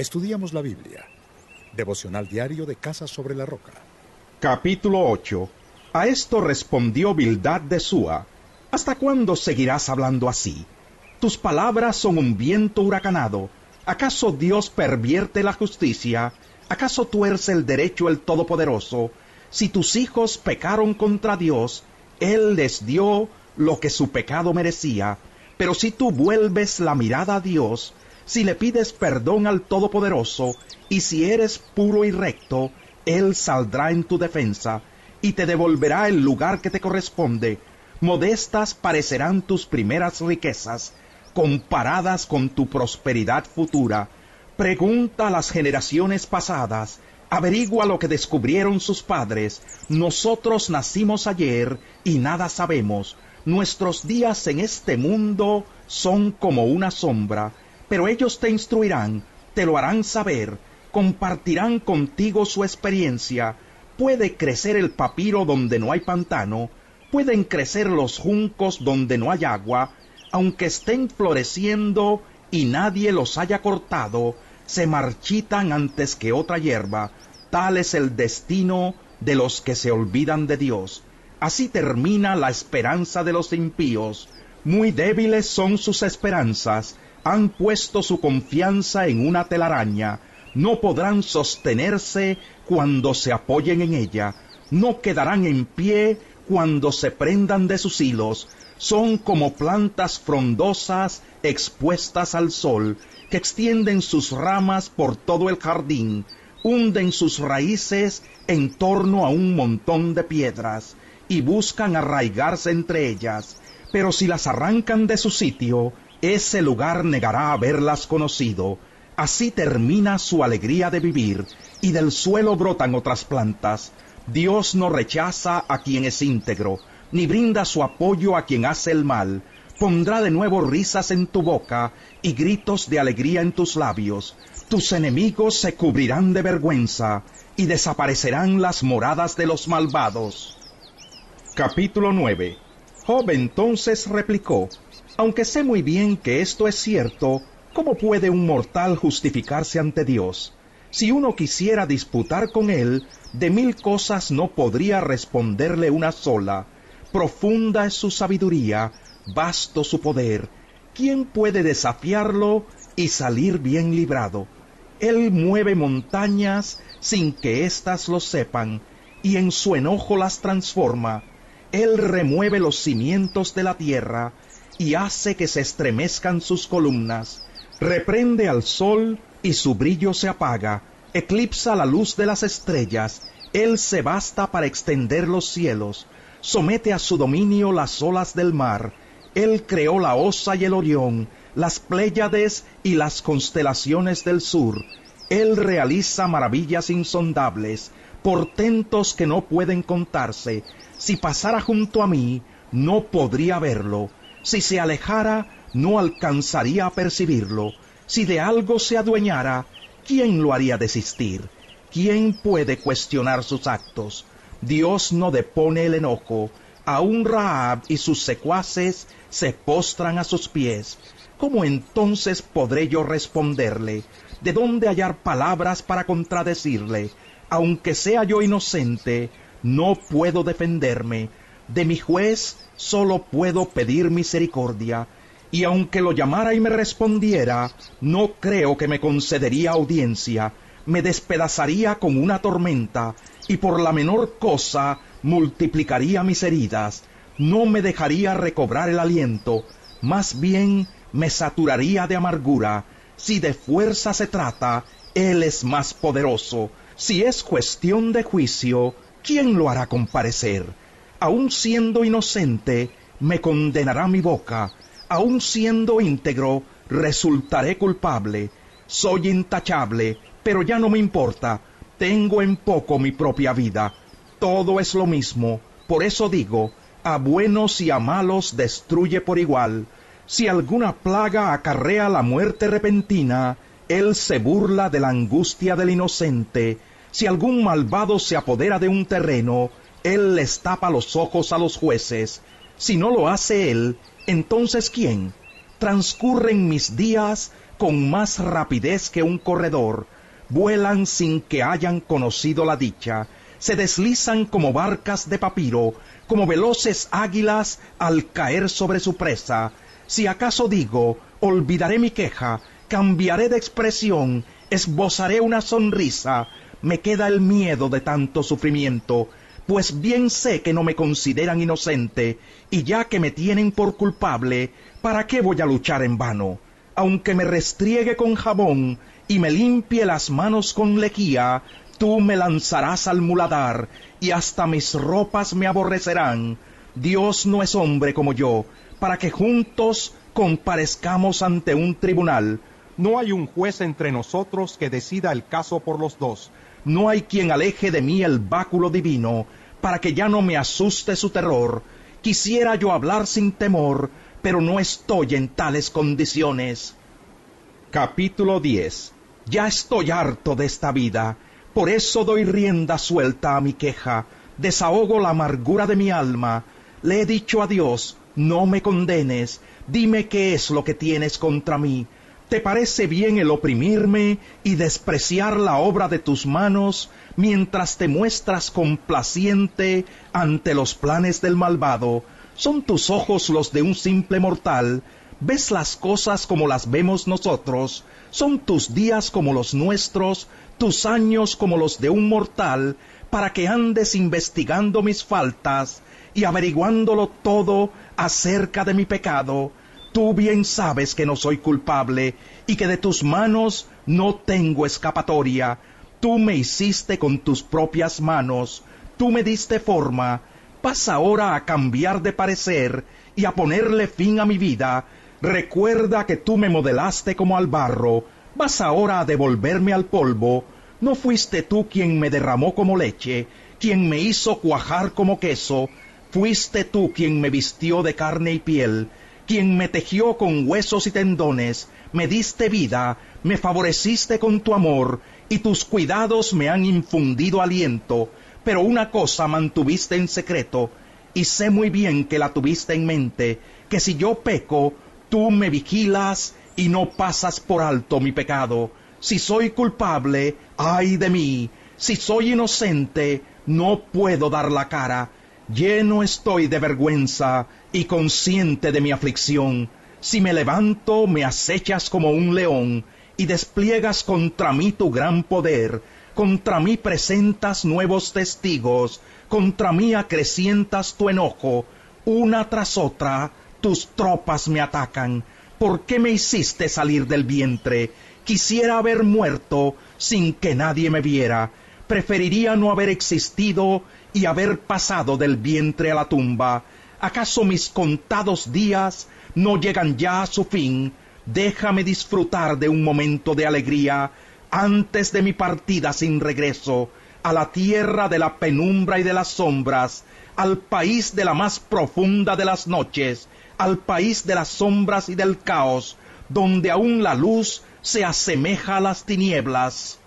Estudiamos la Biblia. Devocional diario de Casa sobre la Roca. Capítulo 8. A esto respondió Bildad de Súa. ¿Hasta cuándo seguirás hablando así? Tus palabras son un viento huracanado. ¿Acaso Dios pervierte la justicia? ¿Acaso tuerce el derecho el Todopoderoso? Si tus hijos pecaron contra Dios, Él les dio lo que su pecado merecía. Pero si tú vuelves la mirada a Dios, si le pides perdón al Todopoderoso, y si eres puro y recto, Él saldrá en tu defensa, y te devolverá el lugar que te corresponde. Modestas parecerán tus primeras riquezas, comparadas con tu prosperidad futura. Pregunta a las generaciones pasadas, averigua lo que descubrieron sus padres. Nosotros nacimos ayer y nada sabemos. Nuestros días en este mundo son como una sombra, pero ellos te instruirán, te lo harán saber, compartirán contigo su experiencia. Puede crecer el papiro donde no hay pantano, pueden crecer los juncos donde no hay agua, aunque estén floreciendo y nadie los haya cortado, se marchitan antes que otra hierba. Tal es el destino de los que se olvidan de Dios. Así termina la esperanza de los impíos. Muy débiles son sus esperanzas. Han puesto su confianza en una telaraña. No podrán sostenerse cuando se apoyen en ella. No quedarán en pie cuando se prendan de sus hilos son como plantas frondosas expuestas al sol, que extienden sus ramas por todo el jardín, hunden sus raíces en torno a un montón de piedras, y buscan arraigarse entre ellas, pero si las arrancan de su sitio, ese lugar negará haberlas conocido. Así termina su alegría de vivir, y del suelo brotan otras plantas. Dios no rechaza a quien es íntegro, ni brinda su apoyo a quien hace el mal, pondrá de nuevo risas en tu boca y gritos de alegría en tus labios. Tus enemigos se cubrirán de vergüenza y desaparecerán las moradas de los malvados. Capítulo 9 Job entonces replicó, Aunque sé muy bien que esto es cierto, ¿cómo puede un mortal justificarse ante Dios? Si uno quisiera disputar con él, de mil cosas no podría responderle una sola profunda es su sabiduría, vasto su poder. ¿Quién puede desafiarlo y salir bien librado? Él mueve montañas sin que éstas lo sepan, y en su enojo las transforma. Él remueve los cimientos de la tierra, y hace que se estremezcan sus columnas. Reprende al sol, y su brillo se apaga. Eclipsa la luz de las estrellas. Él se basta para extender los cielos somete a su dominio las olas del mar. Él creó la Osa y el Orión, las Pléyades y las constelaciones del sur. Él realiza maravillas insondables, portentos que no pueden contarse. Si pasara junto a mí, no podría verlo. Si se alejara, no alcanzaría a percibirlo. Si de algo se adueñara, ¿quién lo haría desistir? ¿Quién puede cuestionar sus actos? Dios no depone el enojo. Aún Raab y sus secuaces se postran a sus pies. ¿Cómo entonces podré yo responderle? ¿De dónde hallar palabras para contradecirle? Aunque sea yo inocente, no puedo defenderme. De mi juez solo puedo pedir misericordia. Y aunque lo llamara y me respondiera, no creo que me concedería audiencia. Me despedazaría con una tormenta y por la menor cosa multiplicaría mis heridas, no me dejaría recobrar el aliento, más bien me saturaría de amargura. Si de fuerza se trata, Él es más poderoso. Si es cuestión de juicio, ¿quién lo hará comparecer? Aun siendo inocente, me condenará mi boca. Aun siendo íntegro, resultaré culpable. Soy intachable, pero ya no me importa tengo en poco mi propia vida. Todo es lo mismo. Por eso digo, a buenos y a malos destruye por igual. Si alguna plaga acarrea la muerte repentina, él se burla de la angustia del inocente. Si algún malvado se apodera de un terreno, él les tapa los ojos a los jueces. Si no lo hace él, entonces ¿quién? Transcurren mis días, con más rapidez que un corredor, vuelan sin que hayan conocido la dicha, se deslizan como barcas de papiro, como veloces águilas al caer sobre su presa. Si acaso digo, olvidaré mi queja, cambiaré de expresión, esbozaré una sonrisa, me queda el miedo de tanto sufrimiento, pues bien sé que no me consideran inocente, y ya que me tienen por culpable, ¿para qué voy a luchar en vano? Aunque me restriegue con jabón y me limpie las manos con lejía, tú me lanzarás al muladar, y hasta mis ropas me aborrecerán. Dios no es hombre como yo, para que juntos comparezcamos ante un tribunal. No hay un juez entre nosotros que decida el caso por los dos, no hay quien aleje de mí el báculo divino, para que ya no me asuste su terror. Quisiera yo hablar sin temor, pero no estoy en tales condiciones. Capítulo 10 Ya estoy harto de esta vida, por eso doy rienda suelta a mi queja, desahogo la amargura de mi alma. Le he dicho a Dios, no me condenes, dime qué es lo que tienes contra mí, ¿Te parece bien el oprimirme y despreciar la obra de tus manos mientras te muestras complaciente ante los planes del malvado? ¿Son tus ojos los de un simple mortal? ¿Ves las cosas como las vemos nosotros? ¿Son tus días como los nuestros, tus años como los de un mortal, para que andes investigando mis faltas y averiguándolo todo acerca de mi pecado? Tú bien sabes que no soy culpable y que de tus manos no tengo escapatoria. Tú me hiciste con tus propias manos, tú me diste forma. Vas ahora a cambiar de parecer y a ponerle fin a mi vida. Recuerda que tú me modelaste como al barro. Vas ahora a devolverme al polvo. No fuiste tú quien me derramó como leche, quien me hizo cuajar como queso. Fuiste tú quien me vistió de carne y piel quien me tejió con huesos y tendones, me diste vida, me favoreciste con tu amor, y tus cuidados me han infundido aliento, pero una cosa mantuviste en secreto, y sé muy bien que la tuviste en mente, que si yo peco, tú me vigilas y no pasas por alto mi pecado. Si soy culpable, ay de mí, si soy inocente, no puedo dar la cara, Lleno estoy de vergüenza y consciente de mi aflicción. Si me levanto, me acechas como un león y despliegas contra mí tu gran poder. Contra mí presentas nuevos testigos, contra mí acrecientas tu enojo. Una tras otra, tus tropas me atacan. ¿Por qué me hiciste salir del vientre? Quisiera haber muerto sin que nadie me viera. Preferiría no haber existido y haber pasado del vientre a la tumba, ¿acaso mis contados días no llegan ya a su fin? Déjame disfrutar de un momento de alegría antes de mi partida sin regreso, a la tierra de la penumbra y de las sombras, al país de la más profunda de las noches, al país de las sombras y del caos, donde aún la luz se asemeja a las tinieblas.